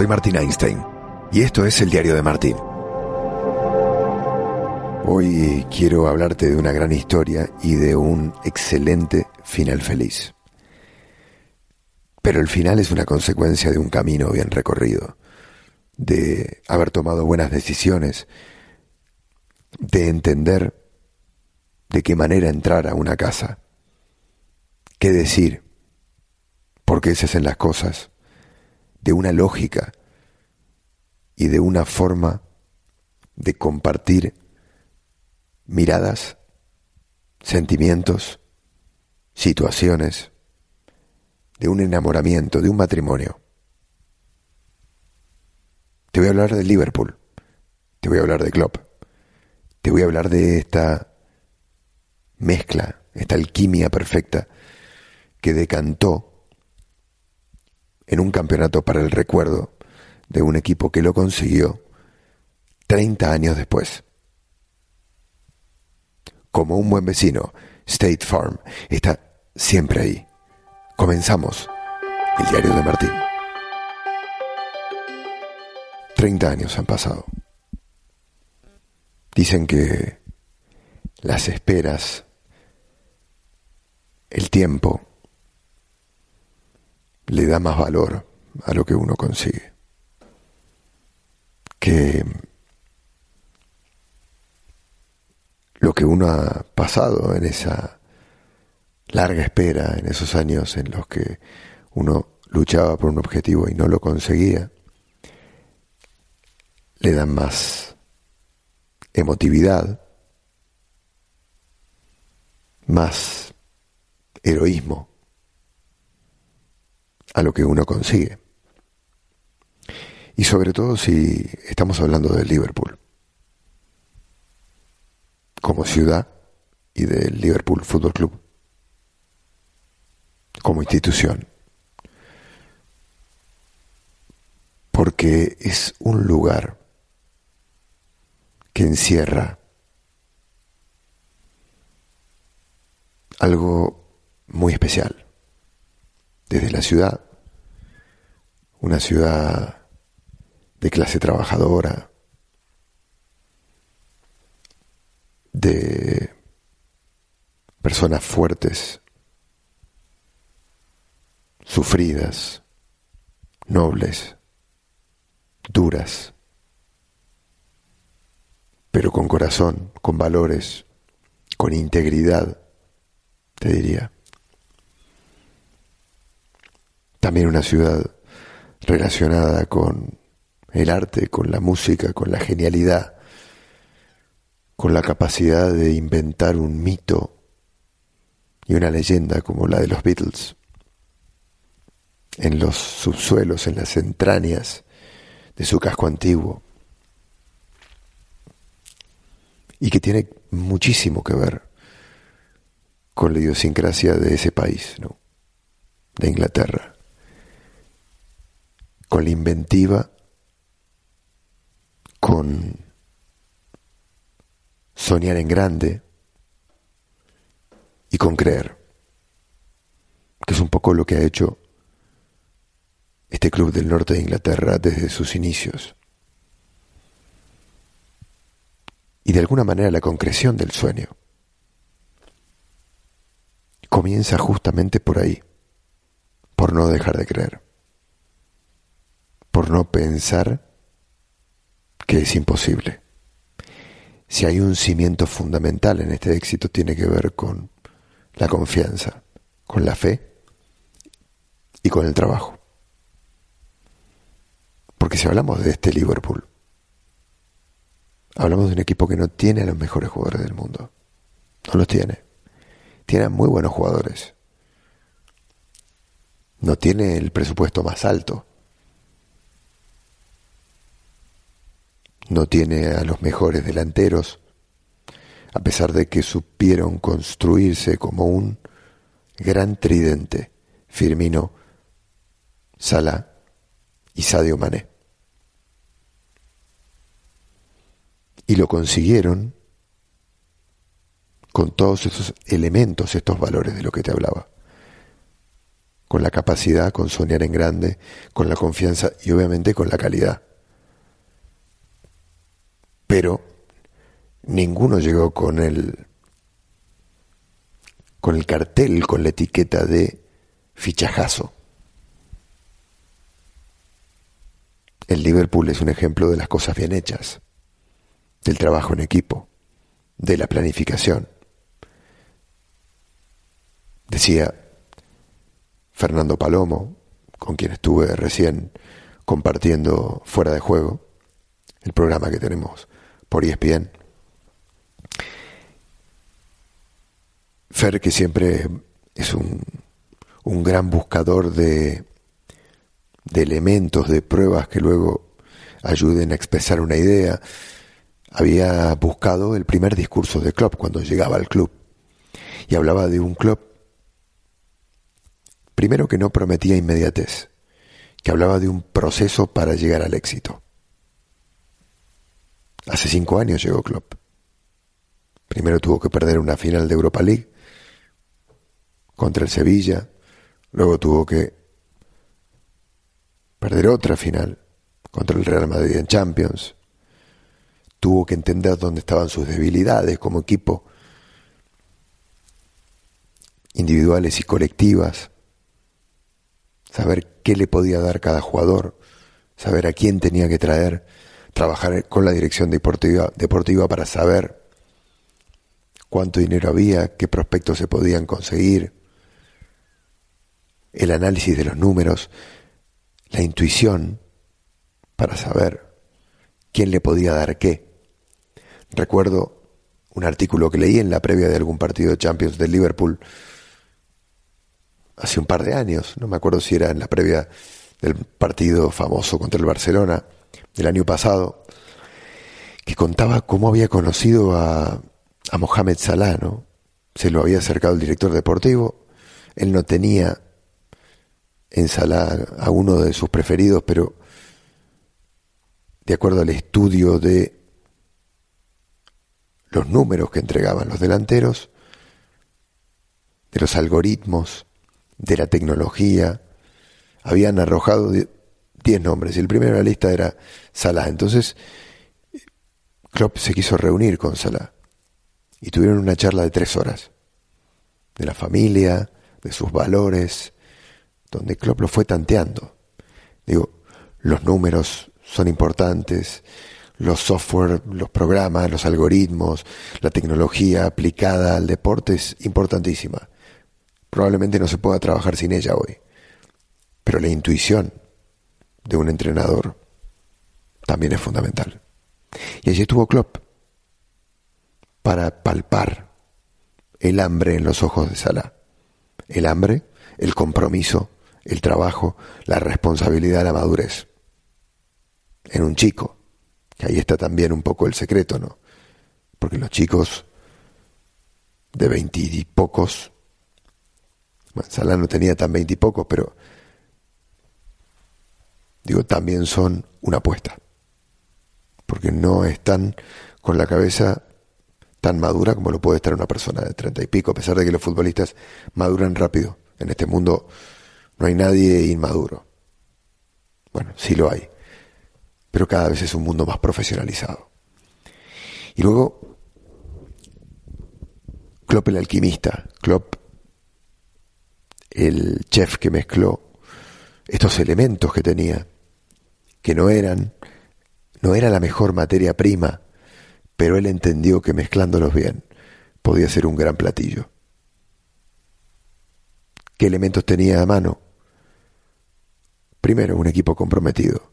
soy Martín Einstein y esto es el diario de Martín. Hoy quiero hablarte de una gran historia y de un excelente final feliz. Pero el final es una consecuencia de un camino bien recorrido, de haber tomado buenas decisiones, de entender de qué manera entrar a una casa, qué decir, por qué se hacen las cosas, de una lógica y de una forma de compartir miradas, sentimientos, situaciones, de un enamoramiento, de un matrimonio. Te voy a hablar de Liverpool, te voy a hablar de Klopp, te voy a hablar de esta mezcla, esta alquimia perfecta que decantó en un campeonato para el recuerdo de un equipo que lo consiguió 30 años después. Como un buen vecino, State Farm está siempre ahí. Comenzamos el diario de Martín. 30 años han pasado. Dicen que las esperas, el tiempo, le da más valor a lo que uno consigue. Que lo que uno ha pasado en esa larga espera, en esos años en los que uno luchaba por un objetivo y no lo conseguía, le dan más emotividad, más heroísmo a lo que uno consigue. Y sobre todo si estamos hablando de Liverpool, como ciudad y del Liverpool Football Club, como institución. Porque es un lugar que encierra algo muy especial desde la ciudad, una ciudad de clase trabajadora, de personas fuertes, sufridas, nobles, duras, pero con corazón, con valores, con integridad, te diría. También una ciudad relacionada con el arte, con la música, con la genialidad, con la capacidad de inventar un mito y una leyenda como la de los Beatles. En los subsuelos, en las entrañas de su casco antiguo, y que tiene muchísimo que ver con la idiosincrasia de ese país, ¿no? de Inglaterra la inventiva, con soñar en grande y con creer, que es un poco lo que ha hecho este club del norte de Inglaterra desde sus inicios. Y de alguna manera la concreción del sueño comienza justamente por ahí, por no dejar de creer por no pensar que es imposible. Si hay un cimiento fundamental en este éxito, tiene que ver con la confianza, con la fe y con el trabajo. Porque si hablamos de este Liverpool, hablamos de un equipo que no tiene a los mejores jugadores del mundo. No los tiene. Tiene muy buenos jugadores. No tiene el presupuesto más alto. No tiene a los mejores delanteros, a pesar de que supieron construirse como un gran tridente, Firmino, Salah y Sadio Mané. Y lo consiguieron con todos esos elementos, estos valores de lo que te hablaba. con la capacidad, con soñar en grande, con la confianza y obviamente con la calidad. Pero ninguno llegó con el con el cartel, con la etiqueta de fichajazo. El Liverpool es un ejemplo de las cosas bien hechas, del trabajo en equipo, de la planificación. Decía Fernando Palomo, con quien estuve recién compartiendo fuera de juego, el programa que tenemos por ESPN. Fer, que siempre es un, un gran buscador de, de elementos, de pruebas que luego ayuden a expresar una idea, había buscado el primer discurso de Klopp cuando llegaba al club y hablaba de un club primero que no prometía inmediatez, que hablaba de un proceso para llegar al éxito. Hace cinco años llegó Klopp. Primero tuvo que perder una final de Europa League contra el Sevilla, luego tuvo que perder otra final contra el Real Madrid en Champions. Tuvo que entender dónde estaban sus debilidades como equipo, individuales y colectivas, saber qué le podía dar cada jugador, saber a quién tenía que traer, trabajar con la dirección deportiva, deportiva para saber cuánto dinero había, qué prospectos se podían conseguir, el análisis de los números, la intuición para saber quién le podía dar qué. Recuerdo un artículo que leí en la previa de algún partido de Champions del Liverpool hace un par de años, no me acuerdo si era en la previa del partido famoso contra el Barcelona del año pasado, que contaba cómo había conocido a, a Mohamed Salah, ¿no? Se lo había acercado el director deportivo, él no tenía en Salah a uno de sus preferidos, pero de acuerdo al estudio de los números que entregaban los delanteros, de los algoritmos, de la tecnología, habían arrojado 10 nombres y el primero en la lista era Salah. Entonces, Klopp se quiso reunir con Salah y tuvieron una charla de tres horas de la familia, de sus valores, donde Klopp lo fue tanteando. Digo, los números son importantes, los software, los programas, los algoritmos, la tecnología aplicada al deporte es importantísima. Probablemente no se pueda trabajar sin ella hoy, pero la intuición de un entrenador también es fundamental. Y allí estuvo Klopp para palpar el hambre en los ojos de Salah. El hambre, el compromiso, el trabajo, la responsabilidad, la madurez. En un chico, que ahí está también un poco el secreto, ¿no? Porque los chicos de veintipocos, bueno, Salah no tenía tan veintipocos, pero digo, también son una apuesta. Porque no están con la cabeza tan madura como lo puede estar una persona de treinta y pico, a pesar de que los futbolistas maduran rápido. En este mundo no hay nadie inmaduro. Bueno, sí lo hay, pero cada vez es un mundo más profesionalizado. Y luego, Klopp el alquimista, Klopp el chef que mezcló estos elementos que tenía, que no eran, no era la mejor materia prima, pero él entendió que mezclándolos bien podía ser un gran platillo. ¿Qué elementos tenía a mano? Primero, un equipo comprometido.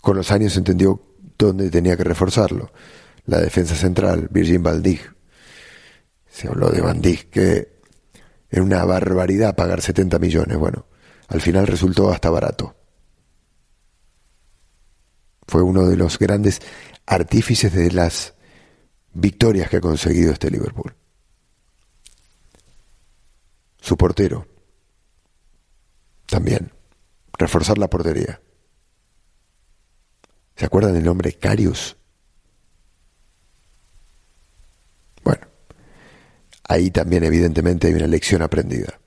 Con los años entendió dónde tenía que reforzarlo. La defensa central, Virgin Van Se habló de Van que era una barbaridad pagar 70 millones. Bueno, al final resultó hasta barato. Fue uno de los grandes artífices de las victorias que ha conseguido este Liverpool. Su portero, también reforzar la portería. ¿Se acuerdan del nombre Carius? Bueno, ahí también evidentemente hay una lección aprendida.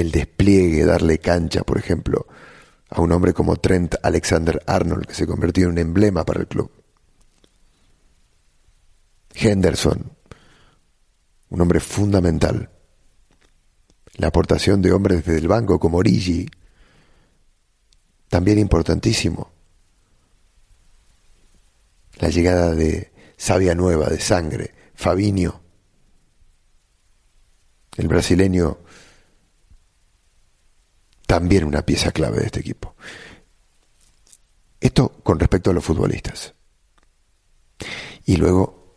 el despliegue, darle cancha, por ejemplo, a un hombre como Trent Alexander Arnold, que se convirtió en un emblema para el club. Henderson, un hombre fundamental. La aportación de hombres desde el banco como Origi, también importantísimo. La llegada de Sabia Nueva, de Sangre, Fabinho, el brasileño, también una pieza clave de este equipo. Esto con respecto a los futbolistas. Y luego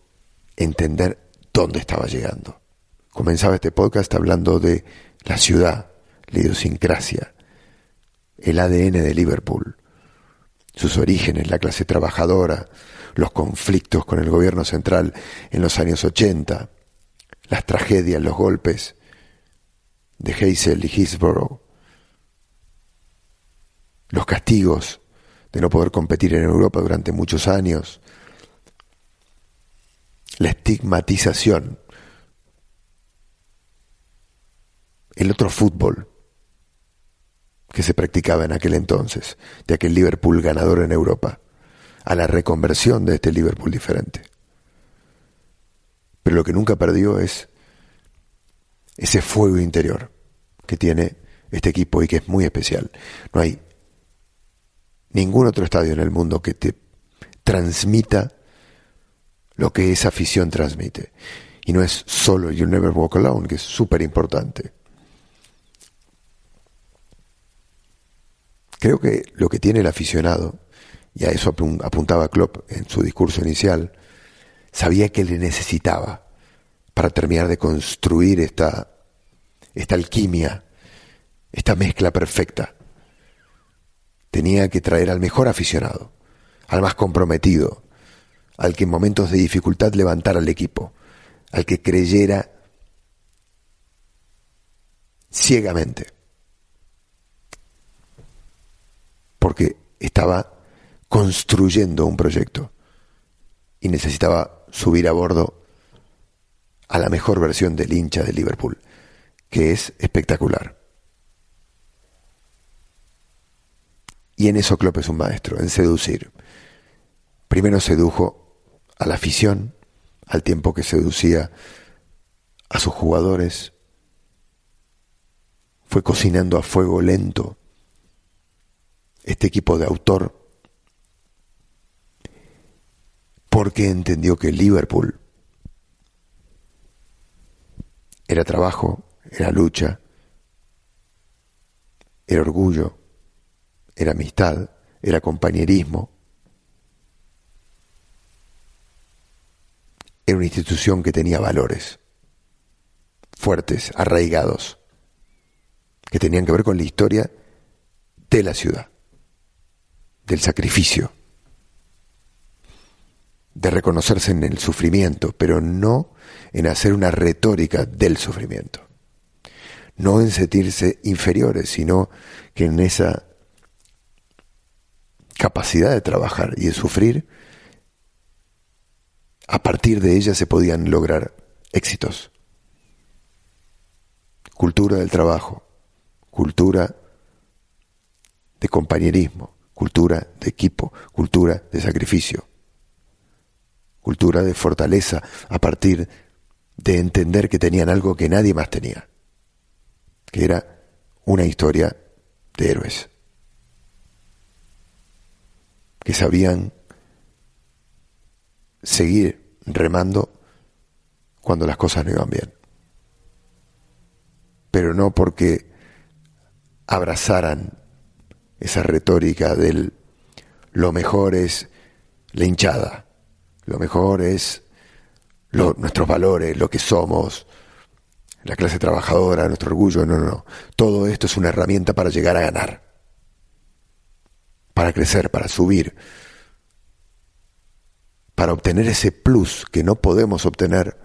entender dónde estaba llegando. Comenzaba este podcast hablando de la ciudad, la idiosincrasia, el ADN de Liverpool, sus orígenes, la clase trabajadora, los conflictos con el gobierno central en los años 80, las tragedias, los golpes de Hazel y Hillsborough, los castigos de no poder competir en Europa durante muchos años, la estigmatización, el otro fútbol que se practicaba en aquel entonces, de aquel Liverpool ganador en Europa, a la reconversión de este Liverpool diferente. Pero lo que nunca perdió es ese fuego interior que tiene este equipo y que es muy especial. No hay ningún otro estadio en el mundo que te transmita lo que esa afición transmite. Y no es solo You Never Walk Alone, que es súper importante. Creo que lo que tiene el aficionado, y a eso apuntaba Klopp en su discurso inicial, sabía que le necesitaba para terminar de construir esta, esta alquimia, esta mezcla perfecta. Tenía que traer al mejor aficionado, al más comprometido, al que en momentos de dificultad levantara al equipo, al que creyera ciegamente. porque estaba construyendo un proyecto y necesitaba subir a bordo a la mejor versión del hincha de Liverpool, que es espectacular. Y en eso Klopp es un maestro, en seducir. Primero sedujo a la afición, al tiempo que seducía a sus jugadores. Fue cocinando a fuego lento este equipo de autor porque entendió que Liverpool era trabajo, era lucha, era orgullo, era amistad, era compañerismo, era una institución que tenía valores fuertes, arraigados, que tenían que ver con la historia de la ciudad del sacrificio, de reconocerse en el sufrimiento, pero no en hacer una retórica del sufrimiento, no en sentirse inferiores, sino que en esa capacidad de trabajar y de sufrir, a partir de ella se podían lograr éxitos. Cultura del trabajo, cultura de compañerismo, cultura de equipo, cultura de sacrificio, cultura de fortaleza a partir de entender que tenían algo que nadie más tenía, que era una historia de héroes, que sabían seguir remando cuando las cosas no iban bien, pero no porque abrazaran esa retórica del lo mejor es la hinchada, lo mejor es nuestros valores, lo que somos, la clase trabajadora, nuestro orgullo, no, no, no. Todo esto es una herramienta para llegar a ganar, para crecer, para subir, para obtener ese plus que no podemos obtener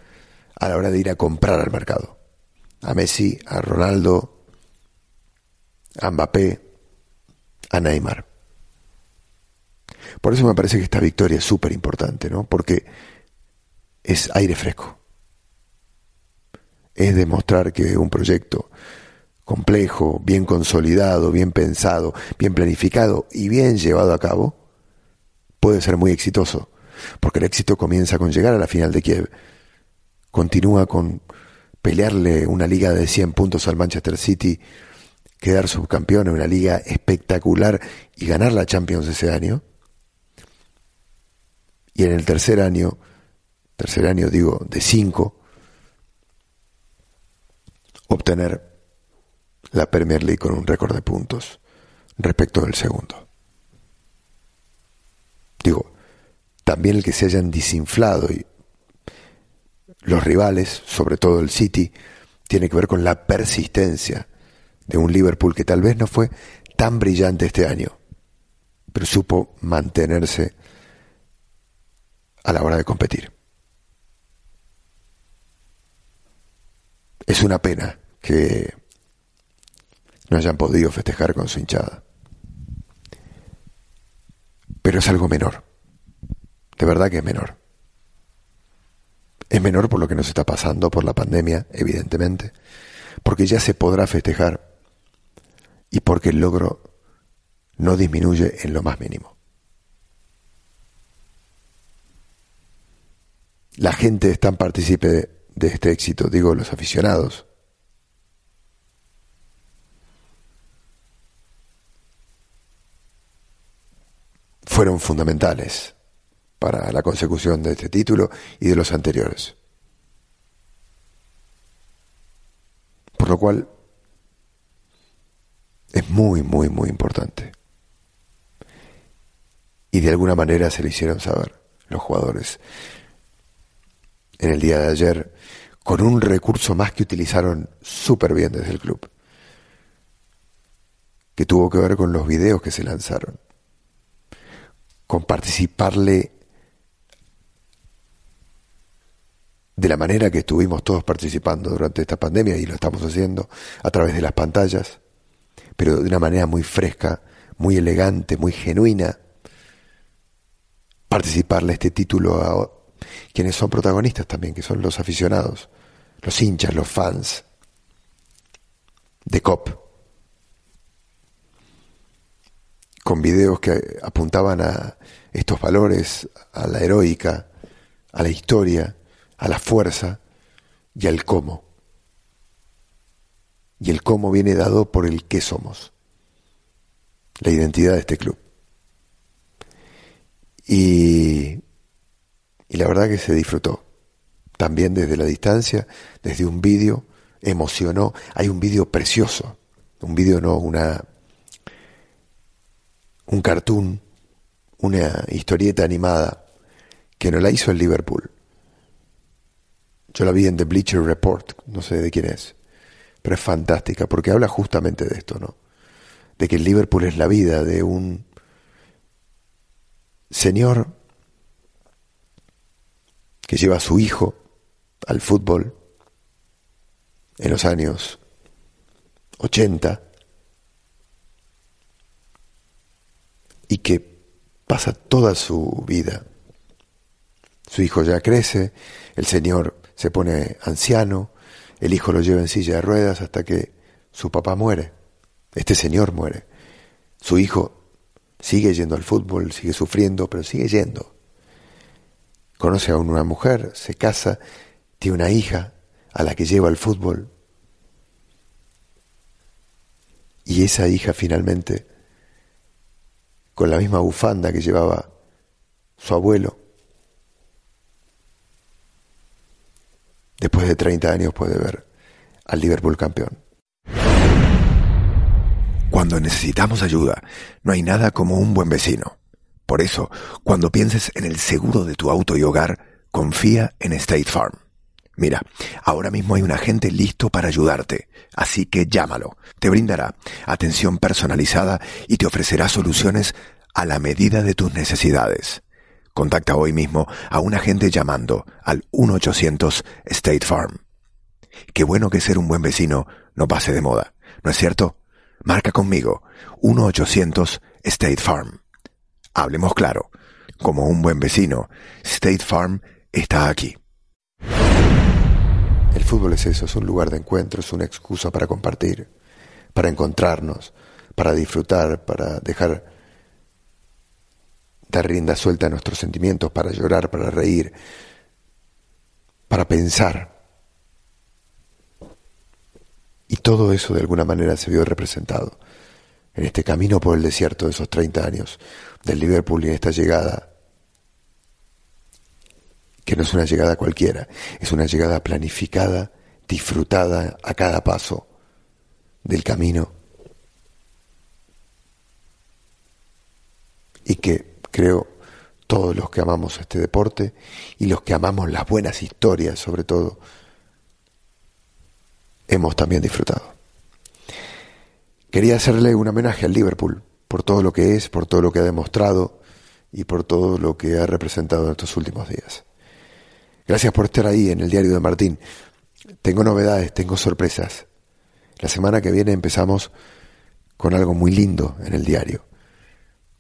a la hora de ir a comprar al mercado. A Messi, a Ronaldo, a Mbappé, a Neymar. Por eso me parece que esta victoria es súper importante, ¿no? Porque es aire fresco. Es demostrar que un proyecto complejo, bien consolidado, bien pensado, bien planificado y bien llevado a cabo, puede ser muy exitoso, porque el éxito comienza con llegar a la final de Kiev, continúa con pelearle una liga de 100 puntos al Manchester City, quedar subcampeón en una liga espectacular y ganar la Champions ese año, y en el tercer año, tercer año digo, de cinco, obtener la Premier League con un récord de puntos respecto del segundo. Digo, también el que se hayan desinflado y los rivales, sobre todo el City, tiene que ver con la persistencia de un Liverpool que tal vez no fue tan brillante este año, pero supo mantenerse a la hora de competir. Es una pena que no hayan podido festejar con su hinchada. Pero es algo menor. De verdad que es menor. Es menor por lo que nos está pasando, por la pandemia, evidentemente, porque ya se podrá festejar y porque el logro no disminuye en lo más mínimo. La gente es tan partícipe de este éxito, digo los aficionados, fueron fundamentales para la consecución de este título y de los anteriores. Por lo cual es muy, muy, muy importante. Y de alguna manera se le hicieron saber los jugadores en el día de ayer con un recurso más que utilizaron súper bien desde el club, que tuvo que ver con los videos que se lanzaron con participarle de la manera que estuvimos todos participando durante esta pandemia y lo estamos haciendo a través de las pantallas, pero de una manera muy fresca, muy elegante, muy genuina, participarle este título a quienes son protagonistas también, que son los aficionados, los hinchas, los fans de COP. Con videos que apuntaban a estos valores, a la heroica, a la historia, a la fuerza y al cómo. Y el cómo viene dado por el qué somos, la identidad de este club. Y, y la verdad que se disfrutó, también desde la distancia, desde un vídeo, emocionó. Hay un vídeo precioso, un vídeo no, una un cartoon, una historieta animada que no la hizo el Liverpool. Yo la vi en The Bleacher Report, no sé de quién es, pero es fantástica porque habla justamente de esto, ¿no? De que el Liverpool es la vida de un señor que lleva a su hijo al fútbol en los años 80 y que pasa toda su vida. Su hijo ya crece, el señor se pone anciano, el hijo lo lleva en silla de ruedas hasta que su papá muere, este señor muere. Su hijo sigue yendo al fútbol, sigue sufriendo, pero sigue yendo. Conoce a una mujer, se casa, tiene una hija a la que lleva al fútbol. Y esa hija finalmente con la misma bufanda que llevaba su abuelo. Después de 30 años puede ver al Liverpool campeón. Cuando necesitamos ayuda, no hay nada como un buen vecino. Por eso, cuando pienses en el seguro de tu auto y hogar, confía en State Farm. Mira, ahora mismo hay un agente listo para ayudarte, así que llámalo. Te brindará atención personalizada y te ofrecerá soluciones a la medida de tus necesidades. Contacta hoy mismo a un agente llamando al 1-800 State Farm. Qué bueno que ser un buen vecino no pase de moda, ¿no es cierto? Marca conmigo 1-800 State Farm. Hablemos claro. Como un buen vecino, State Farm está aquí. El fútbol es eso, es un lugar de encuentro, es una excusa para compartir. para encontrarnos, para disfrutar, para dejar dar rienda suelta a nuestros sentimientos, para llorar, para reír, para pensar. Y todo eso de alguna manera se vio representado en este camino por el desierto de esos 30 años del Liverpool y en esta llegada, que no es una llegada cualquiera, es una llegada planificada, disfrutada a cada paso del camino y que creo todos los que amamos este deporte y los que amamos las buenas historias sobre todo, hemos también disfrutado. Quería hacerle un homenaje al Liverpool por todo lo que es, por todo lo que ha demostrado y por todo lo que ha representado en estos últimos días. Gracias por estar ahí en el diario de Martín. Tengo novedades, tengo sorpresas. La semana que viene empezamos con algo muy lindo en el diario,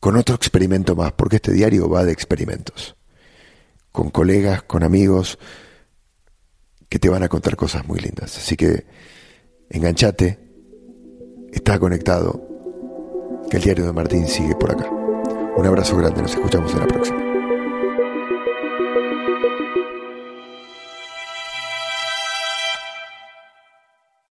con otro experimento más, porque este diario va de experimentos, con colegas, con amigos que te van a contar cosas muy lindas. Así que enganchate, está conectado, que el diario de Martín sigue por acá. Un abrazo grande, nos escuchamos en la próxima.